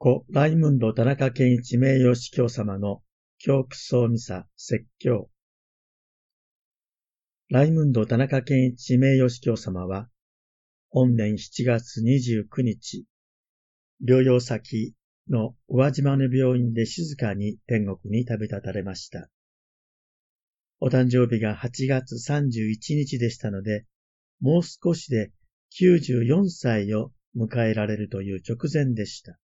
故ライムンド田中健一名誉司教様の教区総ミサ説教。ライムンド田中健一名誉司教様は、本年7月29日、療養先の宇和島の病院で静かに天国に旅立たれました。お誕生日が8月31日でしたので、もう少しで94歳を迎えられるという直前でした。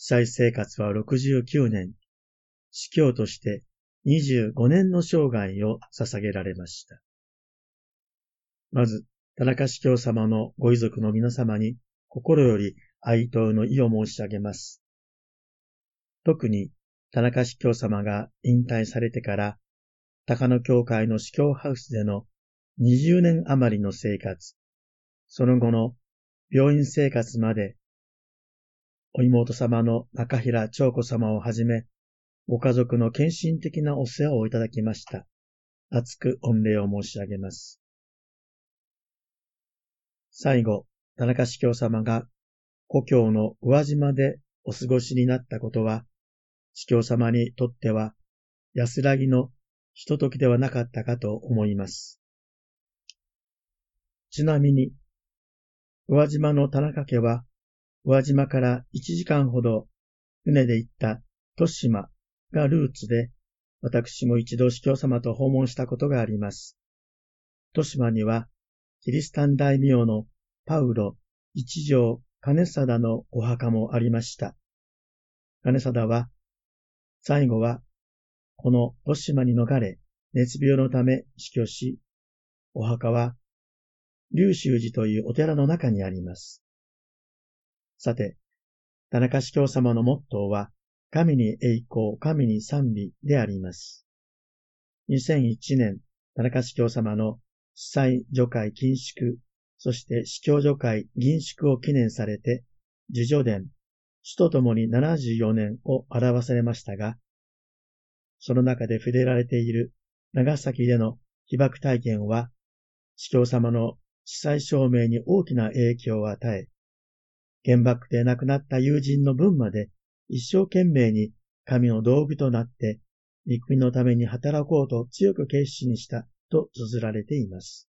再生活は69年、司教として25年の生涯を捧げられました。まず、田中司教様のご遺族の皆様に心より哀悼の意を申し上げます。特に、田中司教様が引退されてから、高野教会の司教ハウスでの20年余りの生活、その後の病院生活まで、お妹様の中平長子様をはじめ、ご家族の献身的なお世話をいただきました。厚く御礼を申し上げます。最後、田中司教様が故郷の宇和島でお過ごしになったことは、司教様にとっては安らぎのひとときではなかったかと思います。ちなみに、宇和島の田中家は、宇和島から1時間ほど船で行った豊島がルーツで、私も一度司教様と訪問したことがあります。豊島には、キリスタン大名のパウロ一条金貞のお墓もありました。金貞は、最後は、この豊島に逃れ、熱病のため死去し、お墓は、龍州寺というお寺の中にあります。さて、田中司教様のモットーは、神に栄光、神に賛美であります。2001年、田中司教様の司祭除会禁粛そして司教助会銀縮を記念されて、自助伝、主と共に74年を表されましたが、その中で触れられている長崎での被爆体験は、司教様の司祭証明に大きな影響を与え、原爆で亡くなった友人の分まで一生懸命に神の道具となって、御国のために働こうと強く決心したと綴られています。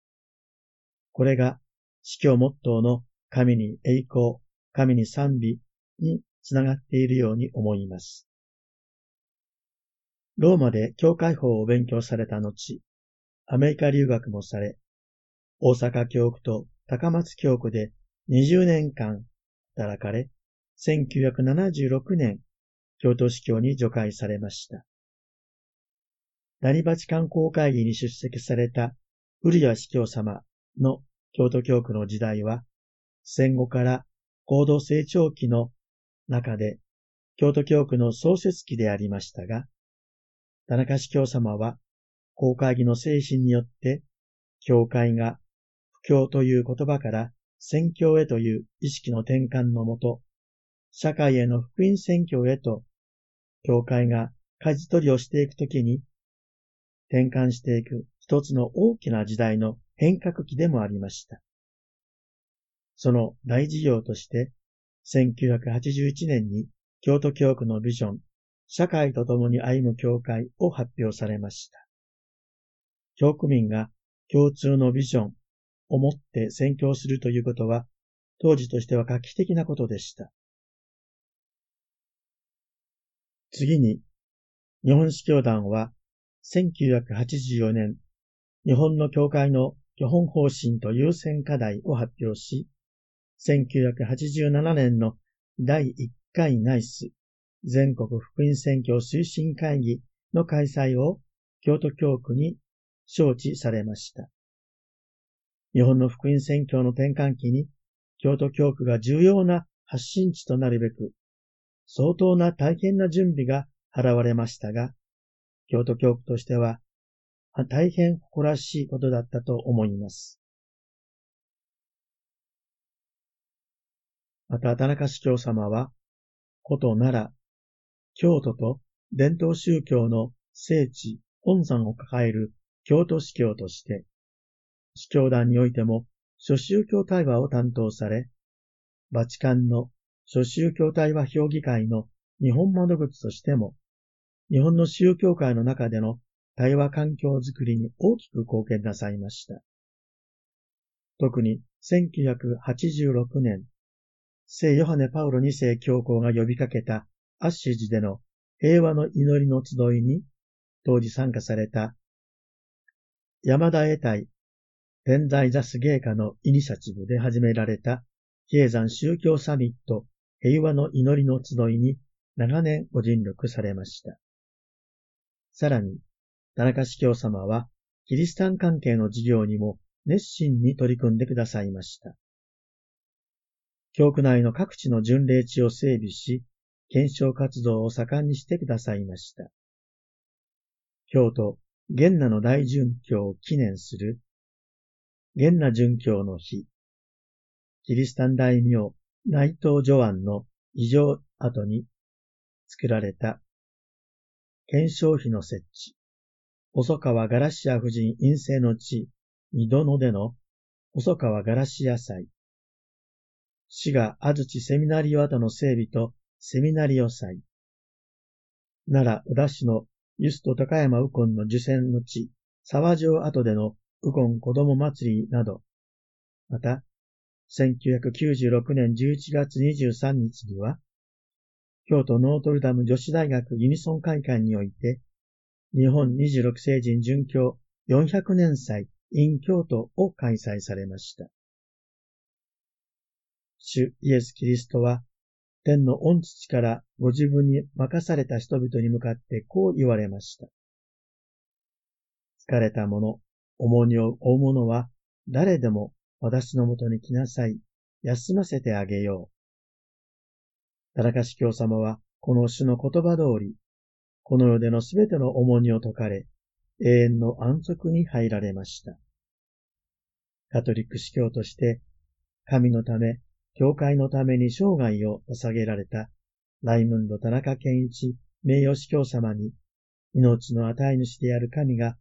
これが死教モットーの神に栄光、神に賛美につながっているように思います。ローマで教会法を勉強された後、アメリカ留学もされ、大阪教区と高松教区で20年間働かれ、1976年、京都司教に除会されました。ダニバチ観光会議に出席されたウリア司教様の京都教区の時代は、戦後から高度成長期の中で、京都教区の創設期でありましたが、田中司教様は、公会議の精神によって、教会が不教という言葉から宣教へという意識の転換のもと、社会への福音宣教へと、教会が舵取りをしていくときに、転換していく一つの大きな時代の変革期でもありました。その大事業として、1981年に京都教区のビジョン、社会と共に歩む教会を発表されました。教区民が共通のビジョンを持って宣教するということは、当時としては画期的なことでした。次に、日本史教団は1984年、日本の教会の基本方針と優先課題を発表し、1987年の第1回ナイス全国福音選挙推進会議の開催を京都教区に招致されました。日本の福音選挙の転換期に京都教区が重要な発信地となるべく相当な大変な準備が払われましたが、京都教区としては大変誇らしいことだったと思います。また、田中市長様は、古都奈良、京都と伝統宗教の聖地、本山を抱える京都司教として、司教団においても諸宗教対話を担当され、バチカンの諸宗教対話評議会の日本窓口としても、日本の宗教界の中での対話環境づくりに大きく貢献なさいました。特に1986年、聖ヨハネ・パウロ2世教皇が呼びかけたアッシュ寺での平和の祈りの集いに当時参加された山田栄隊天在ザス芸家のイニシャチブで始められた比叡山宗教サミット平和の祈りの集いに長年ご尽力されました。さらに、田中司教様はキリスタン関係の事業にも熱心に取り組んでくださいました。教区内の各地の巡礼地を整備し、検証活動を盛んにしてくださいました。京都、玄那の大殉教を記念する、玄那殉教の日、キリスタン大名内藤助安の異常後に作られた。検証費の設置、細川ガラシア夫人陰性の地、二度のでの。細川ガラシア祭、滋賀安土セミナリオ跡の整備とセミナリオ祭、奈良宇田市のユスト高山右近の受選の地、沢城跡での右近子供祭りなど、また、1996年11月23日には、京都ノートルダム女子大学ユニソン会館において、日本26世人殉教400年祭 in 京都を開催されました。主イエス・キリストは、天の恩父からご自分に任された人々に向かってこう言われました。疲れた者、重荷を負う者は誰でも私のもとに来なさい。休ませてあげよう。田中司教様は、この主の言葉通り、この世でのすべての重荷を解かれ、永遠の安息に入られました。カトリック司教として、神のため、教会のために生涯を捧げられた、ライムンド田中健一名誉司教様に、命の与え主である神が、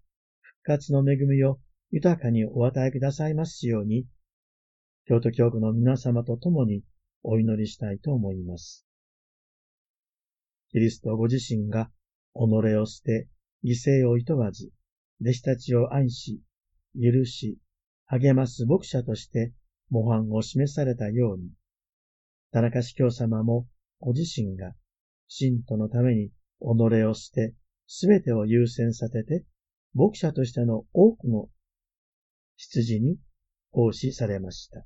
復活の恵みを豊かにお与えくださいますように、京都教区の皆様と共にお祈りしたいと思います。キリストご自身が己を捨て、犠牲を厭わず、弟子たちを愛し、許し、励ます牧者として模範を示されたように、田中司教様もご自身が信徒のために己を捨て、すべてを優先させて、牧者としての多くの羊に奉仕されました。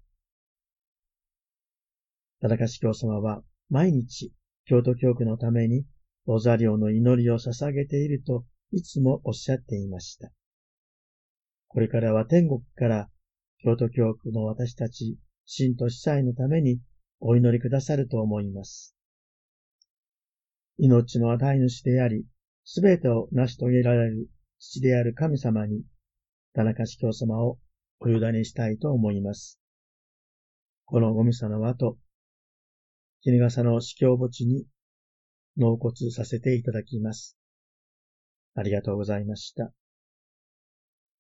田中司教様は毎日京都教区のためにロザリオの祈りを捧げているといつもおっしゃっていました。これからは天国から京都教区の私たち、信徒司祭のためにお祈りくださると思います。命の与え主であり、すべてを成し遂げられる父である神様に田中司教様をお委ねしたいと思います。このごミサの後、絹笠の司教墓地に納骨させていただきます。ありがとうございました。